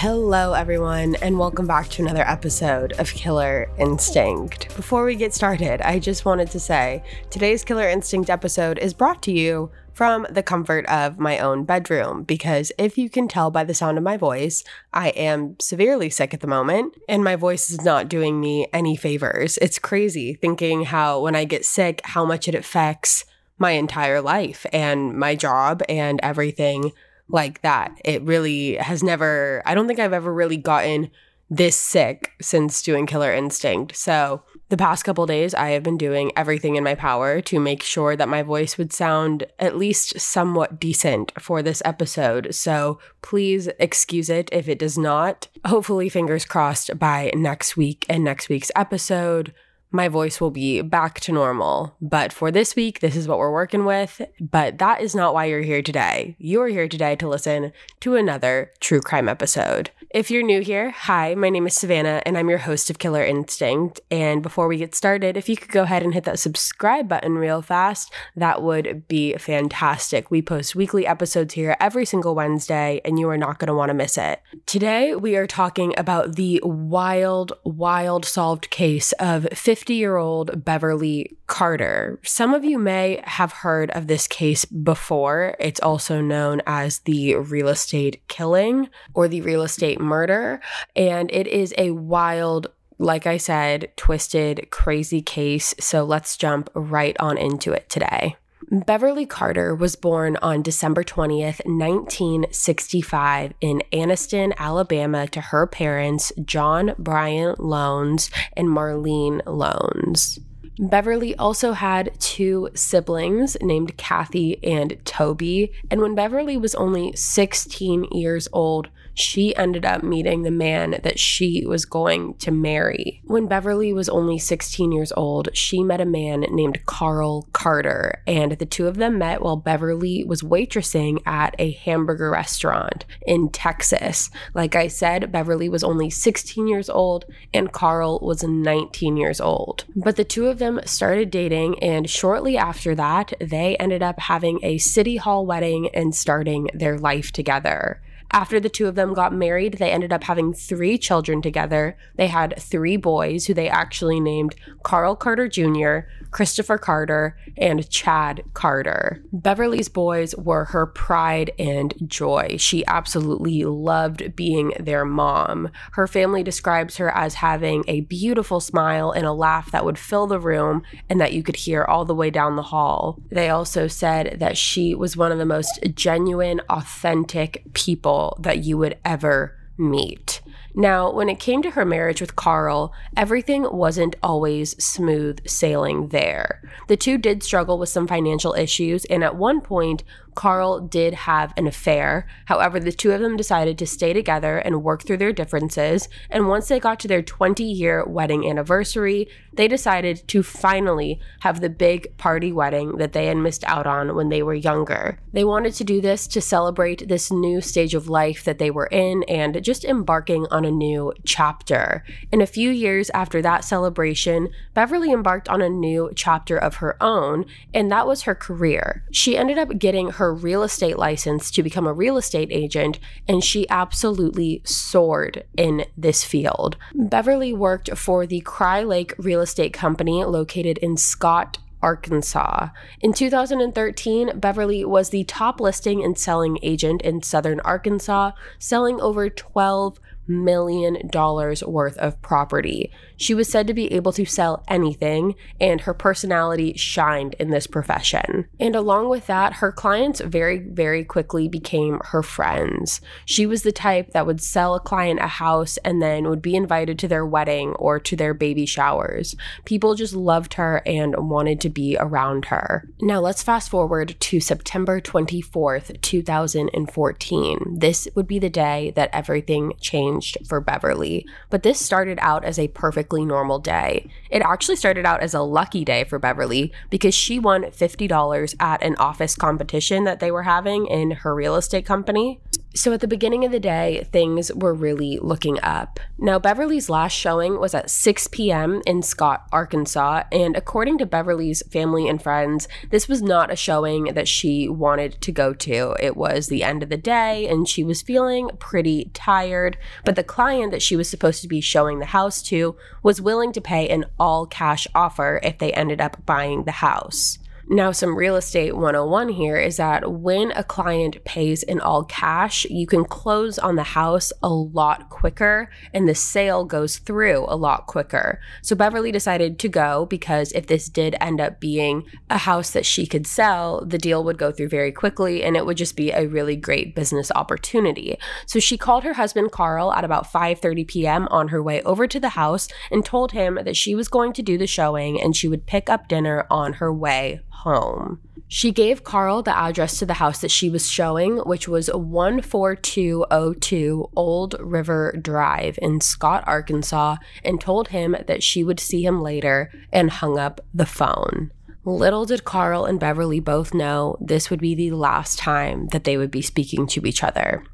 Hello, everyone, and welcome back to another episode of Killer Instinct. Before we get started, I just wanted to say today's Killer Instinct episode is brought to you from the comfort of my own bedroom because if you can tell by the sound of my voice, I am severely sick at the moment and my voice is not doing me any favors. It's crazy thinking how when I get sick, how much it affects my entire life and my job and everything like that. It really has never, I don't think I've ever really gotten this sick since doing Killer Instinct. So, the past couple days, I have been doing everything in my power to make sure that my voice would sound at least somewhat decent for this episode. So, please excuse it if it does not. Hopefully, fingers crossed by next week and next week's episode my voice will be back to normal. But for this week, this is what we're working with. But that is not why you're here today. You are here today to listen to another true crime episode. If you're new here, hi, my name is Savannah and I'm your host of Killer Instinct. And before we get started, if you could go ahead and hit that subscribe button real fast, that would be fantastic. We post weekly episodes here every single Wednesday and you are not going to want to miss it. Today, we are talking about the wild, wild solved case of 50 year old Beverly Carter. Some of you may have heard of this case before. It's also known as the real estate killing or the real estate murder. And it is a wild, like I said, twisted, crazy case. So let's jump right on into it today. Beverly Carter was born on December 20th, 1965, in Anniston, Alabama, to her parents, John Bryant Loans and Marlene Loans. Beverly also had two siblings named Kathy and Toby, and when Beverly was only 16 years old, she ended up meeting the man that she was going to marry. When Beverly was only 16 years old, she met a man named Carl Carter, and the two of them met while Beverly was waitressing at a hamburger restaurant in Texas. Like I said, Beverly was only 16 years old, and Carl was 19 years old. But the two of them started dating, and shortly after that, they ended up having a city hall wedding and starting their life together. After the two of them got married, they ended up having three children together. They had three boys who they actually named Carl Carter Jr., Christopher Carter, and Chad Carter. Beverly's boys were her pride and joy. She absolutely loved being their mom. Her family describes her as having a beautiful smile and a laugh that would fill the room and that you could hear all the way down the hall. They also said that she was one of the most genuine, authentic people people that you would ever meet. Now, when it came to her marriage with Carl, everything wasn't always smooth sailing there. The two did struggle with some financial issues, and at one point, Carl did have an affair. However, the two of them decided to stay together and work through their differences. And once they got to their 20 year wedding anniversary, they decided to finally have the big party wedding that they had missed out on when they were younger. They wanted to do this to celebrate this new stage of life that they were in and just embarking on a new chapter. In a few years after that celebration, Beverly embarked on a new chapter of her own, and that was her career. She ended up getting her her real estate license to become a real estate agent, and she absolutely soared in this field. Beverly worked for the Crye-Leike Real Estate Company located in Scott, Arkansas. In 2013, Beverly was the top listing and selling agent in southern Arkansas, selling over 12 million dollars worth of property. She was said to be able to sell anything, and her personality shined in this profession. And along with that, her clients very, very quickly became her friends. She was the type that would sell a client a house and then would be invited to their wedding or to their baby showers. People just loved her and wanted to be around her. Now, let's fast forward to September 24th, 2014. This would be the day that everything changed changed for Beverly, but this started out as a perfectly normal day. It actually started out as a lucky day for Beverly because she won $50 at an office competition that they were having in her real estate company. So at the beginning of the day, things were really looking up. Now, Beverly's last showing was at 6 p.m. in Scott, Arkansas, and according to Beverly's family and friends, this was not a showing that she wanted to go to. It was the end of the day, and she was feeling pretty tired, but the client that she was supposed to be showing the house to was willing to pay an all cash offer if they ended up buying the house. Now, some real estate 101 here is that when a client pays in all cash, you can close on the house a lot quicker and the sale goes through a lot quicker. So, Beverly decided to go because if this did end up being a house that she could sell, the deal would go through very quickly and it would just be a really great business opportunity. So, she called her husband Carl at about 5:30 p.m. on her way over to the house and told him that she was going to do the showing and she would pick up dinner on her way home. She gave Carl the address to the house that she was showing, which was 14202 Old River Drive in Scott, Arkansas, and told him that she would see him later and hung up the phone. Little did Carl and Beverly both know this would be the last time that they would be speaking to each other.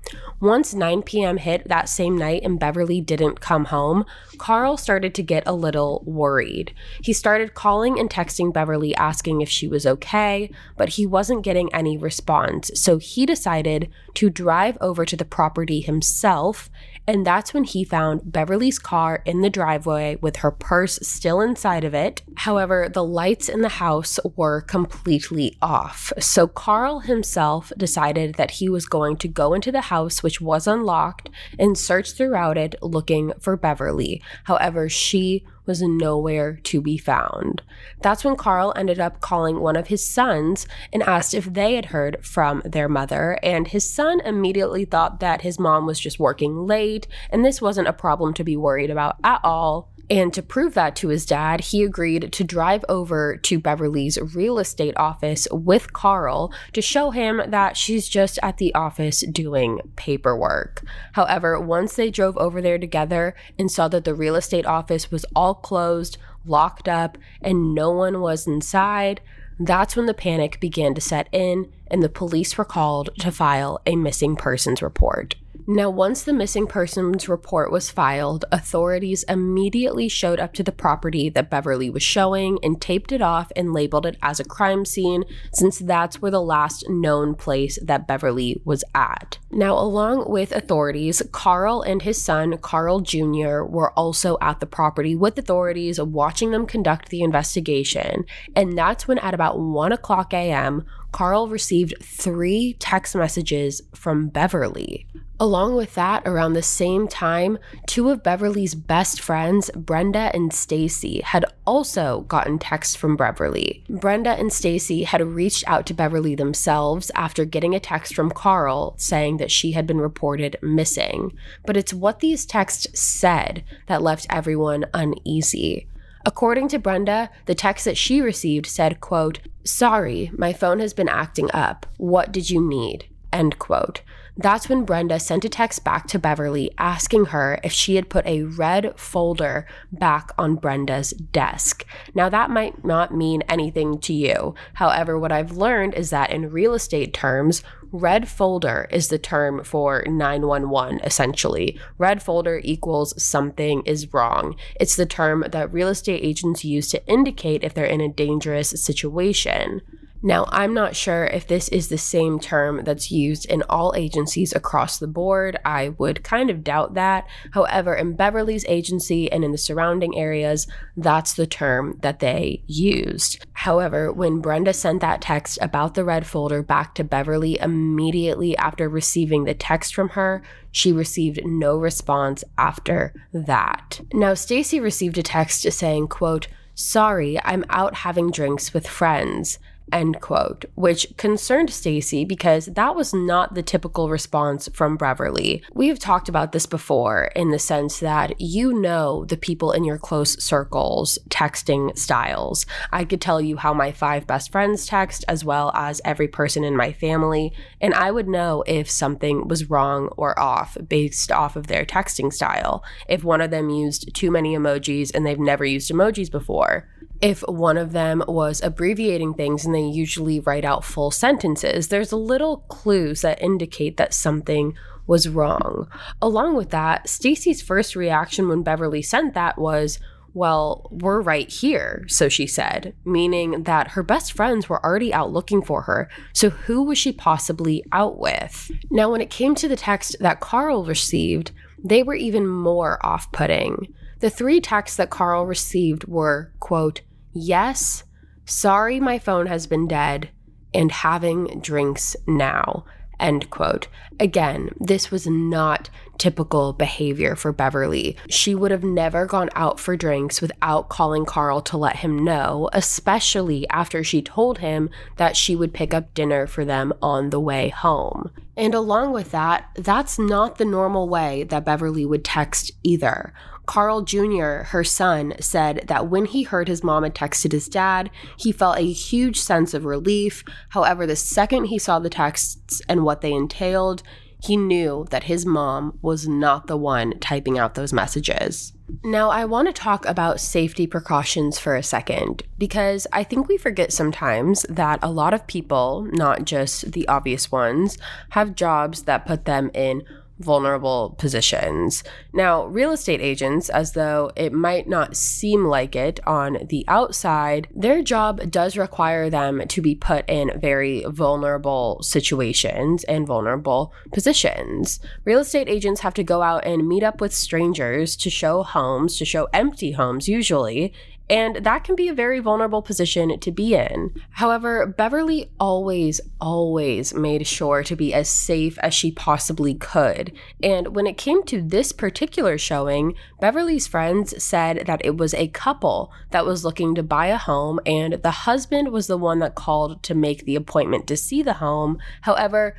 Once 9 p.m. hit that same night and Beverly didn't come home, Carl started to get a little worried. He started calling and texting Beverly asking if she was okay, but he wasn't getting any response. So he decided to drive over to the property himself and that's when he found Beverly's car in the driveway with her purse still inside of it. However, the lights in the house were completely off. So Carl himself decided that he was going to go into the house, which was unlocked, and search throughout it looking for Beverly. However, she was nowhere to be found. That's when Carl ended up calling one of his sons and asked if they had heard from their mother. And his son immediately thought that his mom was just working late and this wasn't a problem to be worried about at all. And to prove that to his dad, he agreed to drive over to Beverly's real estate office with Carl to show him that she's just at the office doing paperwork. However, once they drove over there together and saw that the real estate office was all closed, locked up, and no one was inside, that's when the panic began to set in and the police were called to file a missing persons report. Now, once the missing persons report was filed, authorities immediately showed up to the property that Beverly was showing and taped it off and labeled it as a crime scene, since that's where the last known place that Beverly was at. Now, along with authorities, Carl and his son, Carl Jr., were also at the property with authorities watching them conduct the investigation. And that's when, at about 1 o'clock a.m., Carl received three text messages from Beverly. Along with that, around the same time, two of Beverly's best friends, Brenda and Stacy, had also gotten texts from Beverly. Brenda and Stacy had reached out to Beverly themselves after getting a text from Carl saying that she had been reported missing. But it's what these texts said that left everyone uneasy. According to Brenda, the text that she received said, quote, "Sorry, my phone has been acting up. What did you need?" End quote. That's when Brenda sent a text back to Beverly asking her if she had put a red folder back on Brenda's desk. Now, that might not mean anything to you. However, what I've learned is that in real estate terms, red folder is the term for 911, essentially. Red folder equals something is wrong. It's the term that real estate agents use to indicate if they're in a dangerous situation. Now, I'm not sure if this is the same term that's used in all agencies across the board. I would kind of doubt that. However, in Beverly's agency and in the surrounding areas, that's the term that they used. However, when Brenda sent that text about the red folder back to Beverly immediately after receiving the text from her, she received no response after that. Now, Stacy received a text saying, quote, Sorry, I'm out having drinks with friends end quote which concerned stacy because that was not the typical response from beverly. We have talked about this before in the sense that you know the people in your close circles texting styles. I could tell you how my five best friends text as well as every person in my family and i would know if something was wrong or off based off of their texting style. If one of them used too many emojis and they've never used emojis before if one of them was abbreviating things and they usually write out full sentences, there's little clues that indicate that something was wrong. Along with that, Stacy's first reaction when Beverly sent that was, well, we're right here, so she said, meaning that her best friends were already out looking for her, so who was she possibly out with? Now, when it came to the text that Carl received, they were even more off putting. The three texts that Carl received were, quote, yes, sorry my phone has been dead, and having drinks now. End quote. Again, this was not typical behavior for Beverly. She would have never gone out for drinks without calling Carl to let him know, especially after she told him that she would pick up dinner for them on the way home. And along with that, that's not the normal way that Beverly would text either. Carl Jr., her son, said that when he heard his mom had texted his dad, he felt a huge sense of relief. However, the second he saw the texts and what they entailed, he knew that his mom was not the one typing out those messages. Now, I want to talk about safety precautions for a second because I think we forget sometimes that a lot of people, not just the obvious ones, have jobs that put them in vulnerable positions. Now, real estate agents, as though it might not seem like it on the outside, their job does require them to be put in very vulnerable situations and vulnerable positions. Real estate agents have to go out and meet up with strangers to show homes, to show empty homes usually, and that can be a very vulnerable position to be in. However, Beverly always, always made sure to be as safe as she possibly could. And when it came to this particular showing, Beverly's friends said that it was a couple that was looking to buy a home, and the husband was the one that called to make the appointment to see the home. However,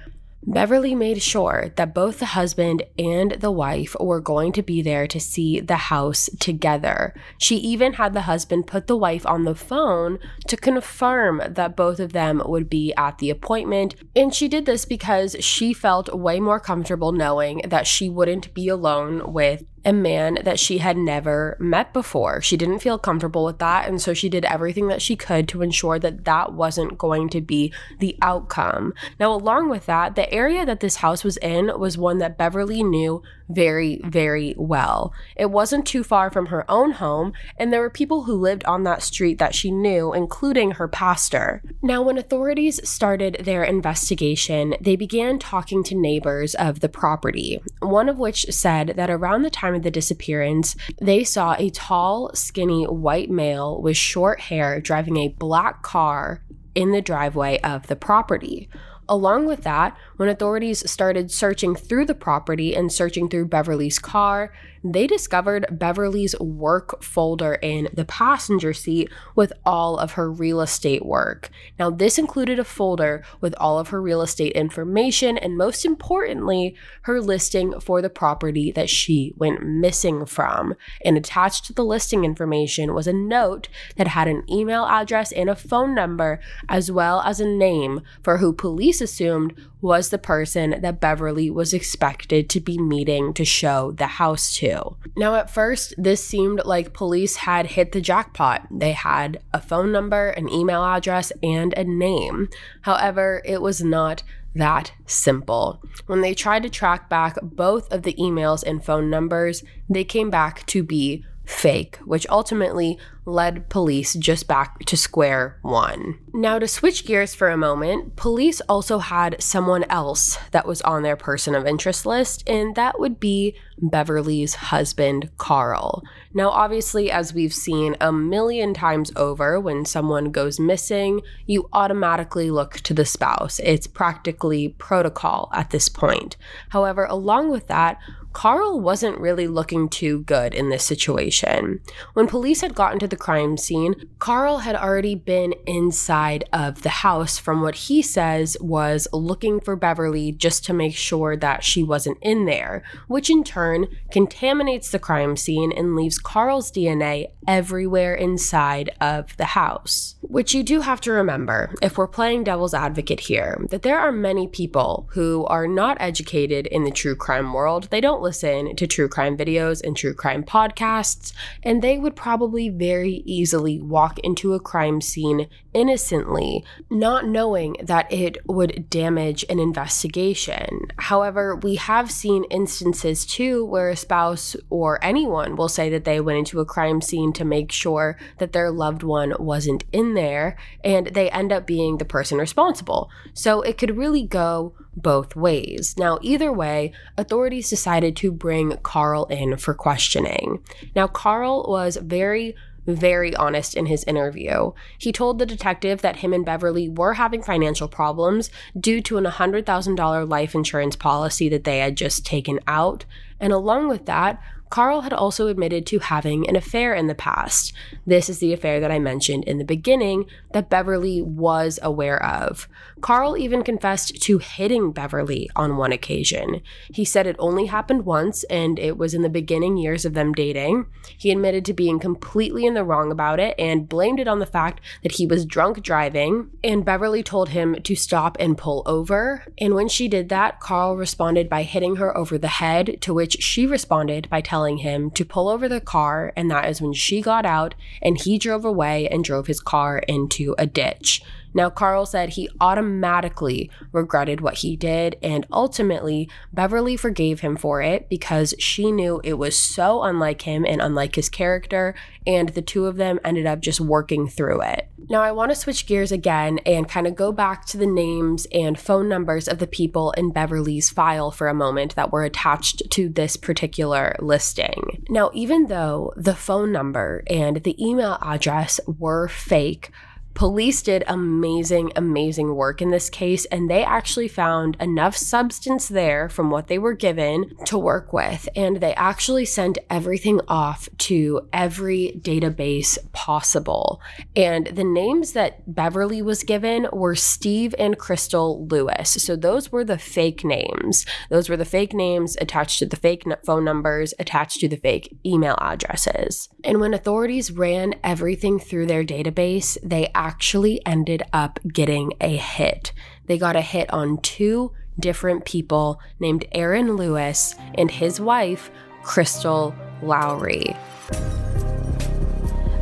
Beverly made sure that both the husband and the wife were going to be there to see the house together. She even had the husband put the wife on the phone to confirm that both of them would be at the appointment. And she did this because she felt way more comfortable knowing that she wouldn't be alone with a man that she had never met before. She didn't feel comfortable with that. And so she did everything that she could to ensure that that wasn't going to be the outcome. Now, along with that, the area that this house was in was one that Beverly knew very, very well. It wasn't too far from her own home, and there were people who lived on that street that she knew, including her pastor. Now, when authorities started their investigation, they began talking to neighbors of the property, one of which said that around the time of the disappearance, they saw a tall, skinny white male with short hair driving a black car in the driveway of the property. Along with that, when authorities started searching through the property and searching through Beverly's car, they discovered Beverly's work folder in the passenger seat with all of her real estate work. Now, this included a folder with all of her real estate information and, most importantly, her listing for the property that she went missing from. And attached to the listing information was a note that had an email address and a phone number, as well as a name for who police assumed was the person that Beverly was expected to be meeting to show the house to. Now, at first, this seemed like police had hit the jackpot. They had a phone number, an email address, and a name. However, it was not that simple. When they tried to track back both of the emails and phone numbers, they came back to be fake, which ultimately led police just back to square one. Now, to switch gears for a moment, police also had someone else that was on their person of interest list, and that would be Beverly's husband, Carl. Now, obviously, as we've seen a million times over, when someone goes missing, you automatically look to the spouse. It's practically protocol at this point. However, along with that, Carl wasn't really looking too good in this situation. When police had gotten to the crime scene, Carl had already been inside of the house from what he says was looking for Beverly just to make sure that she wasn't in there, which in turn contaminates the crime scene and leaves Carl's DNA everywhere inside of the house. Which you do have to remember, if we're playing devil's advocate here, that there are many people who are not educated in the true crime world. They don't listen to true crime videos and true crime podcasts, and they would probably very easily walk into a crime scene innocently, not knowing that it would damage an investigation. However, we have seen instances too where a spouse or anyone will say that they went into a crime scene to make sure that their loved one wasn't in there, and they end up being the person responsible. So it could really go both ways. Now, either way, authorities decided to bring Carl in for questioning. Now, Carl was very very honest in his interview. He told the detective that him and Beverly were having financial problems due to an $100,000 life insurance policy that they had just taken out. And along with that, Carl had also admitted to having an affair in the past. This is the affair that I mentioned in the beginning that Beverly was aware of. Carl even confessed to hitting Beverly on one occasion. He said it only happened once and it was in the beginning years of them dating. He admitted to being completely in the wrong about it and blamed it on the fact that he was drunk driving. And Beverly told him to stop and pull over. And when she did that, Carl responded by hitting her over the head, to which she responded by telling him to pull over the car, and that is when she got out and he drove away and drove his car into a ditch. Now, Carl said he automatically regretted what he did, and ultimately, Beverly forgave him for it because she knew it was so unlike him and unlike his character, and the two of them ended up just working through it. Now, I want to switch gears again and kind of go back to the names and phone numbers of the people in Beverly's file for a moment that were attached to this particular listing. Now, even though the phone number and the email address were fake, Police did amazing, amazing work in this case, and they actually found enough substance there from what they were given to work with. And they actually sent everything off to every database possible. And the names that Beverly was given were Steve and Crystal Lewis. So those were the fake names. Those were the fake names attached to the fake phone numbers, attached to the fake email addresses. And when authorities ran everything through their database, they actually ended up getting a hit. They got a hit on two different people named Arron Lewis and his wife, Crystal Lowery.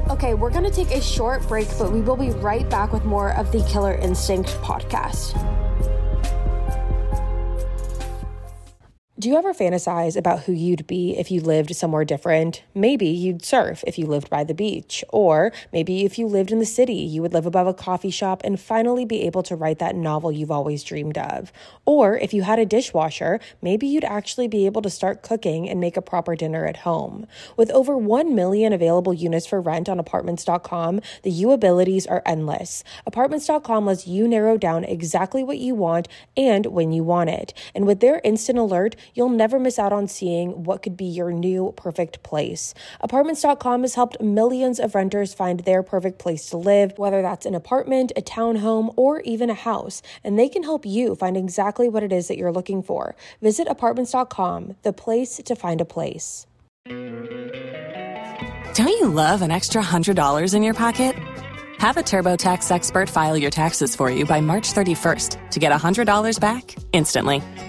Okay, we're going to take a short break, but we will be right back with more of the Killer Instinct podcast. Do you ever fantasize about who you'd be if you lived somewhere different? Maybe you'd surf if you lived by the beach, or maybe if you lived in the city, you would live above a coffee shop and finally be able to write that novel you've always dreamed of. Or if you had a dishwasher, maybe you'd actually be able to start cooking and make a proper dinner at home. With over 1 million available units for rent on apartments.com, the you abilities are endless. Apartments.com lets you narrow down exactly what you want and when you want it. And with their instant alert, you'll never miss out on seeing what could be your new perfect place. Apartments.com has helped millions of renters find their perfect place to live, whether that's an apartment, a townhome, or even a house, and they can help you find exactly what it is that you're looking for. Visit apartments.com, the place to find a place. Don't you love an extra $100 in your pocket? Have a TurboTax expert file your taxes for you by March 31st to get $100 back instantly.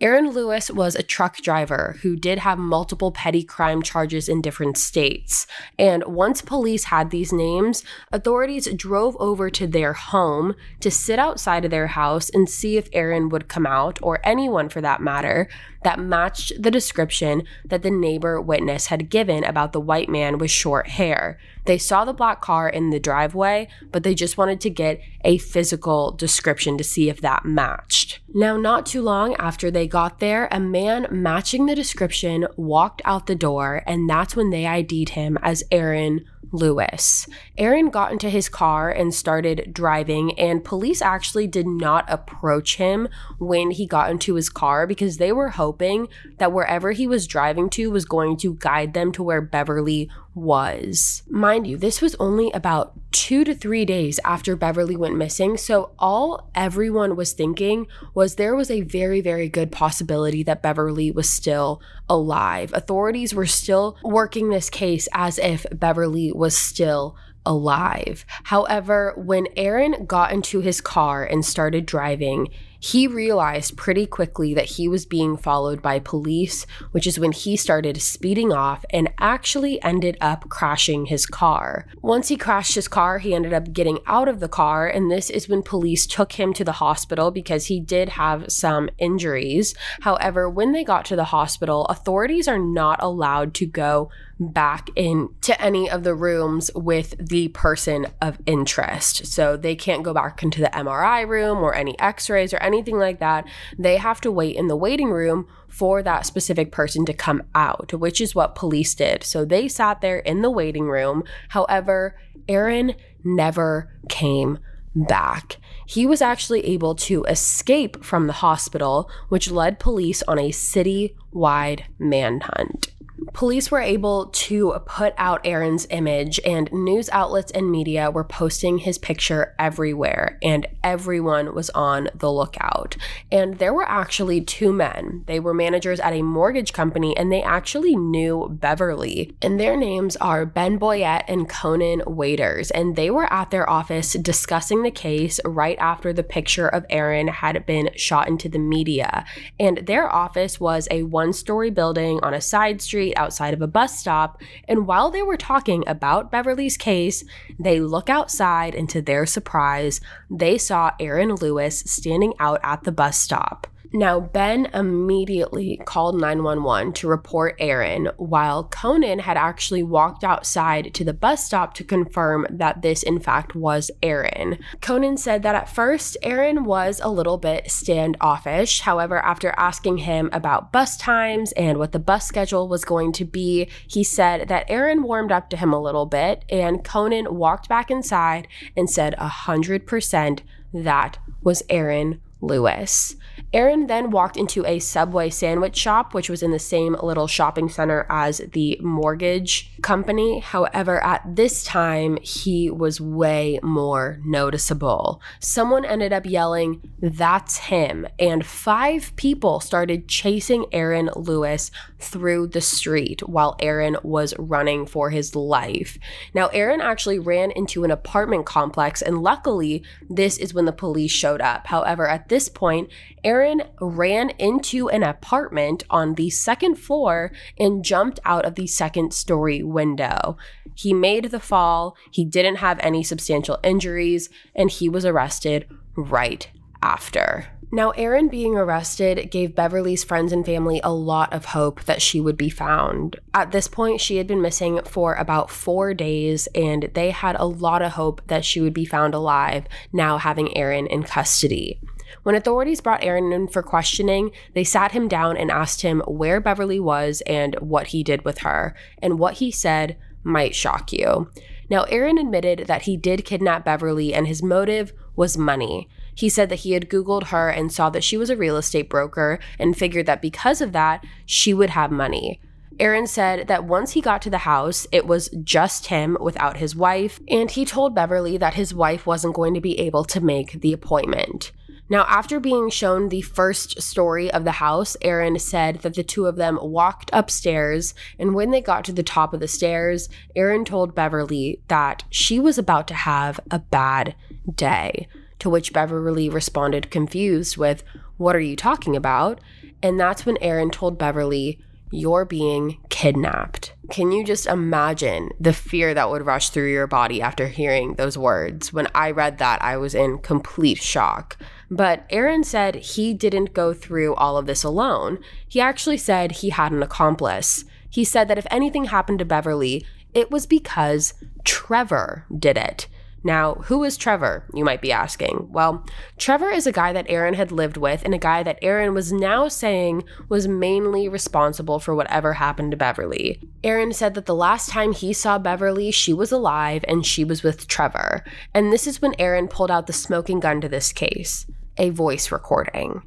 Arron Lewis was a truck driver who did have multiple petty crime charges in different states. And once police had these names, authorities drove over to their home to sit outside of their house and see if Arron would come out, or anyone for that matter, that matched the description that the neighbor witness had given about the white man with short hair. They saw the black car in the driveway, but they just wanted to get a physical description to see if that matched. Now, not too long after they got there, a man matching the description walked out the door, and that's when they ID'd him as Arron Lewis. Arron got into his car and started driving, and police actually did not approach him when he got into his car because they were hoping that wherever he was driving to was going to guide them to where Beverly was. Mind you, this was only about two to three days after Beverly went missing. So, all everyone was thinking was there was a very, very good possibility that Beverly was still alive. Authorities were still working this case as if Beverly was still alive. However, when Arron got into his car and started driving, he realized pretty quickly that he was being followed by police, which is when he started speeding off and actually ended up crashing his car. Once he crashed his car, he ended up getting out of the car, and this is when police took him to the hospital because he did have some injuries. However, when they got to the hospital, authorities are not allowed to go back into any of the rooms with the person of interest. So they can't go back into the MRI room or any x rays or anything like that. They have to wait in the waiting room for that specific person to come out, which is what police did. So they sat there in the waiting room. However, Arron never came back. He was actually able to escape from the hospital, which led police on a city wide manhunt. Police were able to put out Arron's image, and news outlets and media were posting his picture everywhere, and everyone was on the lookout. And there were actually two men. They were managers at a mortgage company, and they actually knew Beverly. And their names are Ben Boyette and Conan Waiters. And they were at their office discussing the case right after the picture of Arron had been shot into the media. And their office was a one story building on a side street outside of a bus stop, and while they were talking about Beverly's case, they look outside and to their surprise, they saw Arron Lewis standing out at the bus stop. Now, Ben immediately called 911 to report Arron, while Conan had actually walked outside to the bus stop to confirm that this, in fact, was Arron. Conan said that at first, Arron was a little bit standoffish. However, after asking him about bus times and what the bus schedule was going to be, he said that Arron warmed up to him a little bit, and Conan walked back inside and said 100% that was Arron Lewis. Arron then walked into a Subway sandwich shop, which was in the same little shopping center as the mortgage company. However, at this time, he was way more noticeable. Someone ended up yelling, That's him. And five people started chasing Arron Lewis through the street while Arron was running for his life. Now, Arron actually ran into an apartment complex, and luckily, this is when the police showed up. However, at this point, Arron ran into an apartment on the second floor and jumped out of the second story window. He made the fall, he didn't have any substantial injuries, and he was arrested right after. Now, Arron being arrested gave Beverly's friends and family a lot of hope that she would be found. At this point, she had been missing for about four days, and they had a lot of hope that she would be found alive now having Arron in custody. When authorities brought Arron in for questioning, they sat him down and asked him where Beverly was and what he did with her. And what he said might shock you. Now, Arron admitted that he did kidnap Beverly and his motive was money. He said that he had Googled her and saw that she was a real estate broker and figured that because of that, she would have money. Arron said that once he got to the house, it was just him without his wife, and he told Beverly that his wife wasn't going to be able to make the appointment. Now, after being shown the first story of the house, Arron said that the two of them walked upstairs, and when they got to the top of the stairs, Arron told Beverly that she was about to have a bad day. To which Beverly responded confused with, What are you talking about? And that's when Arron told Beverly, You're being kidnapped. Can you just imagine the fear that would rush through your body after hearing those words? When I read that, I was in complete shock. But Arron said he didn't go through all of this alone. He actually said he had an accomplice. He said that if anything happened to Beverly, it was because Trevor did it. Now, who is Trevor? You might be asking. Well, Trevor is a guy that Arron had lived with and a guy that Arron was now saying was mainly responsible for whatever happened to Beverly. Arron said that the last time he saw Beverly, she was alive and she was with Trevor. And this is when Arron pulled out the smoking gun to this case a voice recording.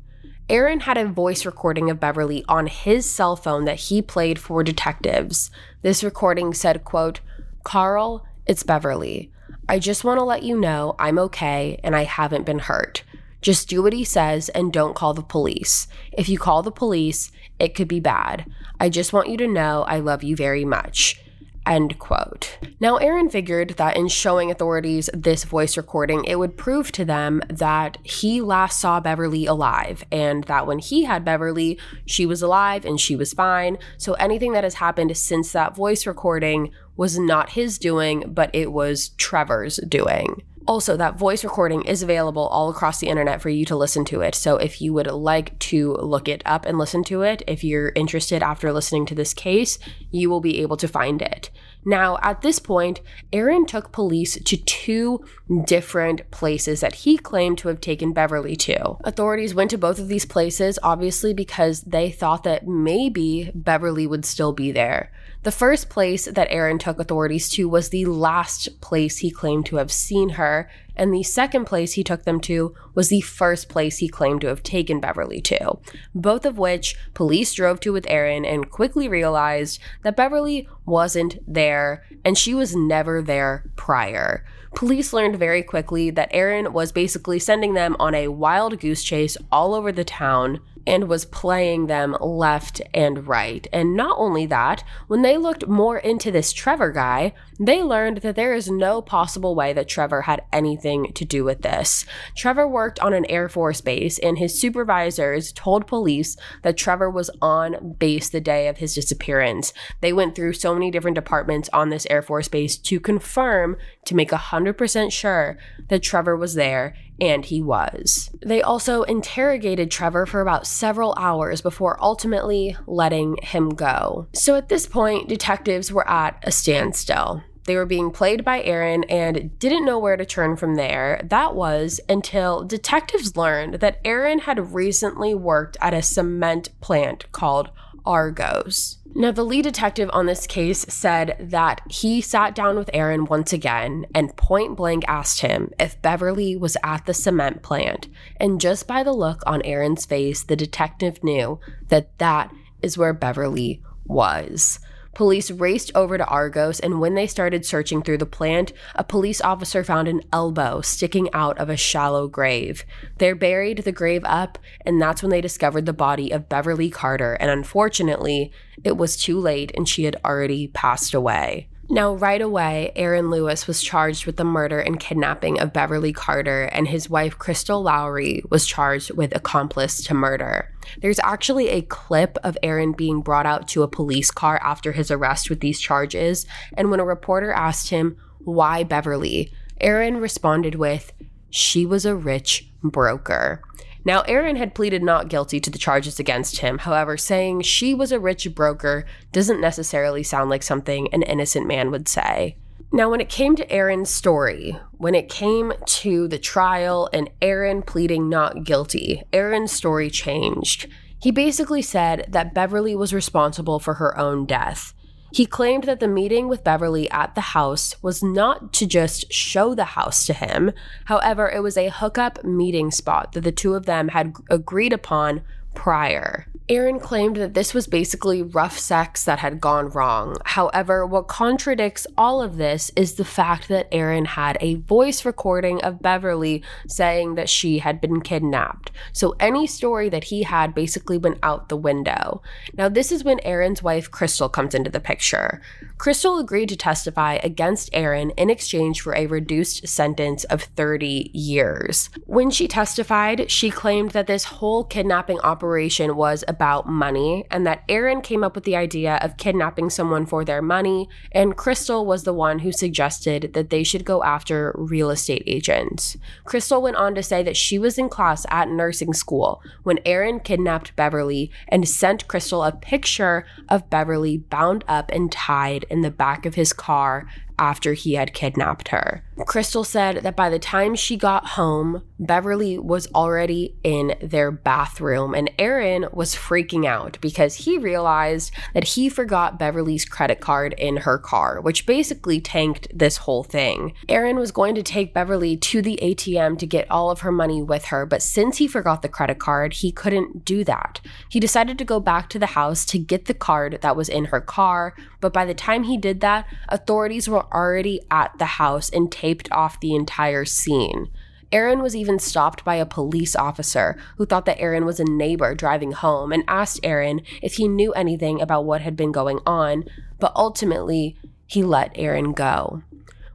Arron had a voice recording of Beverly on his cell phone that he played for detectives. This recording said, quote, Carl, it's Beverly. I just want to let you know I'm okay and I haven't been hurt. Just do what he says and don't call the police. If you call the police, it could be bad. I just want you to know I love you very much. End quote. Now, Arron figured that in showing authorities this voice recording, it would prove to them that he last saw Beverly alive and that when he had Beverly, she was alive and she was fine. So anything that has happened since that voice recording was not his doing, but it was Trevor's doing. Also, that voice recording is available all across the internet for you to listen to it. So, if you would like to look it up and listen to it, if you're interested after listening to this case, you will be able to find it. Now, at this point, Arron took police to two different places that he claimed to have taken Beverly to. Authorities went to both of these places, obviously, because they thought that maybe Beverly would still be there. The first place that Arron took authorities to was the last place he claimed to have seen her, and the second place he took them to was the first place he claimed to have taken Beverly to, both of which police drove to with Arron and quickly realized that Beverly wasn't there and she was never there prior. Police learned very quickly that Arron was basically sending them on a wild goose chase all over the town and was playing them left and right. And not only that, when they looked more into this Trevor guy, they learned that there is no possible way that Trevor had anything to do with this. Trevor worked on an Air Force base, and his supervisors told police that Trevor was on base the day of his disappearance. They went through so many different departments on this Air Force base to confirm, to make 100% sure that Trevor was there and he was. They also interrogated Trevor for about several hours before ultimately letting him go. So at this point, detectives were at a standstill. They were being played by Arron and didn't know where to turn from there. That was until detectives learned that Arron had recently worked at a cement plant called Argos. Now, the lead detective on this case said that he sat down with Arron once again and point blank asked him if Beverly was at the cement plant. And just by the look on Arron's face, the detective knew that that is where Beverly was. Police raced over to Argos, and when they started searching through the plant, a police officer found an elbow sticking out of a shallow grave. They buried the grave up, and that's when they discovered the body of Beverly Carter, and unfortunately, it was too late and she had already passed away. Now, right away, Arron Lewis was charged with the murder and kidnapping of Beverly Carter, and his wife, Crystal Lowery, was charged with accomplice to murder. There's actually a clip of Arron being brought out to a police car after his arrest with these charges, and when a reporter asked him, Why Beverly? Arron responded with, She was a rich broker. Now, Arron had pleaded not guilty to the charges against him. However, saying she was a rich broker doesn't necessarily sound like something an innocent man would say. Now, when it came to Arron's story, when it came to the trial and Arron pleading not guilty, Arron's story changed. He basically said that Beverly was responsible for her own death. He claimed that the meeting with Beverly at the house was not to just show the house to him. However, it was a hookup meeting spot that the two of them had agreed upon prior. Arron claimed that this was basically rough sex that had gone wrong. However, what contradicts all of this is the fact that Arron had a voice recording of Beverly saying that she had been kidnapped. So any story that he had basically went out the window. Now, this is when Arron's wife, Crystal, comes into the picture. Crystal agreed to testify against Arron in exchange for a reduced sentence of 30 years. When she testified, she claimed that this whole kidnapping operation was about money and that Arron came up with the idea of kidnapping someone for their money, and Crystal was the one who suggested that they should go after real estate agents. Crystal went on to say that she was in class at nursing school when Arron kidnapped Beverly and sent Crystal a picture of Beverly bound up and tied in the back of his car after he had kidnapped her. Crystal said that by the time she got home, Beverly was already in their bathroom, and Arron was freaking out because he realized that he forgot Beverly's credit card in her car, which basically tanked this whole thing. Arron was going to take Beverly to the ATM to get all of her money with her, but since he forgot the credit card, he couldn't do that. He decided to go back to the house to get the card that was in her car, but by the time he did that, authorities were already at the house and taped off the entire scene. Arron was even stopped by a police officer who thought that Arron was a neighbor driving home and asked Arron if he knew anything about what had been going on, but ultimately, he let Arron go.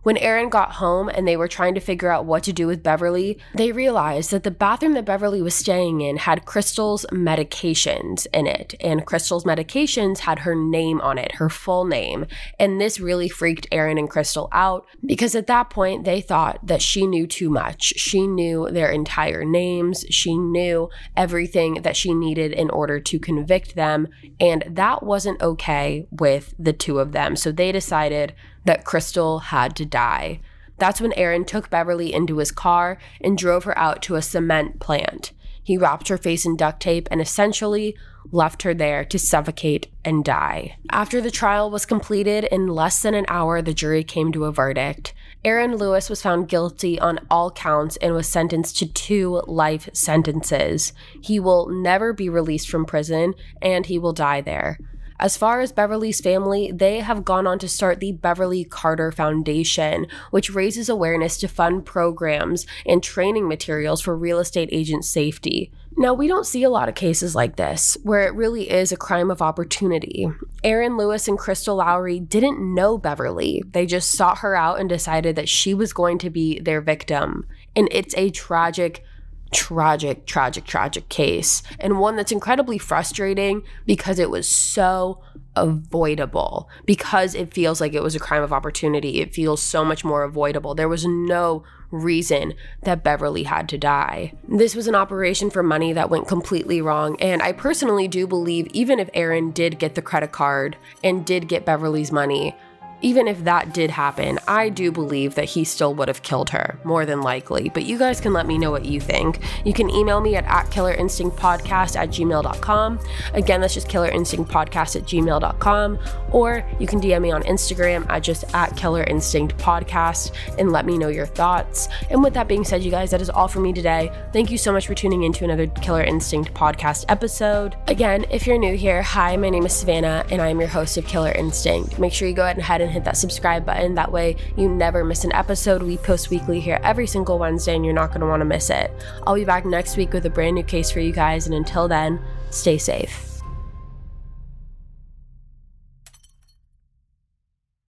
When Arron got home and they were trying to figure out what to do with Beverly, they realized that the bathroom that Beverly was staying in had Crystal's medications in it, and Crystal's medications had her name on it, her full name. And this really freaked Arron and Crystal out because at that point they thought that she knew too much. She knew their entire names, she knew everything that she needed in order to convict them, and that wasn't okay with the two of them. So they decided that Crystal had to die. That's when Arron took Beverly into his car and drove her out to a cement plant. He wrapped her face in duct tape and essentially left her there to suffocate and die. After the trial was completed, in less than an hour, the jury came to a verdict. Arron Lewis was found guilty on all counts and was sentenced to two life sentences. He will never be released from prison and he will die there. As far as Beverly's family, they have gone on to start the Beverly Carter Foundation, which raises awareness to fund programs and training materials for real estate agent safety. Now, we don't see a lot of cases like this, where it really is a crime of opportunity. Arron Lewis and Crystal Lowery didn't know Beverly. They just sought her out and decided that she was going to be their victim. And it's a tragic, tragic, tragic, tragic case, and one that's incredibly frustrating because it was so avoidable. Because it feels like it was a crime of opportunity, it feels so much more avoidable. There was no reason that Beverly had to die. This was an operation for money that went completely wrong, and I personally do believe even if Arron did get the credit card and did get Beverly's money, even if that did happen, I do believe that he still would have killed her, more than likely. But you guys can let me know what you think. You can email me at, at killerinstinctpodcast at gmail.com. Again, that's just killerinstinctpodcast at gmail.com. Or you can DM me on Instagram at just at killerinstinctpodcast and let me know your thoughts. And with that being said, you guys, that is all for me today. Thank you so much for tuning in to another Killer Instinct podcast episode. Again, if you're new here, hi, my name is Savannah and I am your host of Killer Instinct. Make sure you go ahead and head and hit that subscribe button. That way, you never miss an episode. We post weekly here every single Wednesday, and you're not going to want to miss it. I'll be back next week with a brand new case for you guys. And until then, stay safe.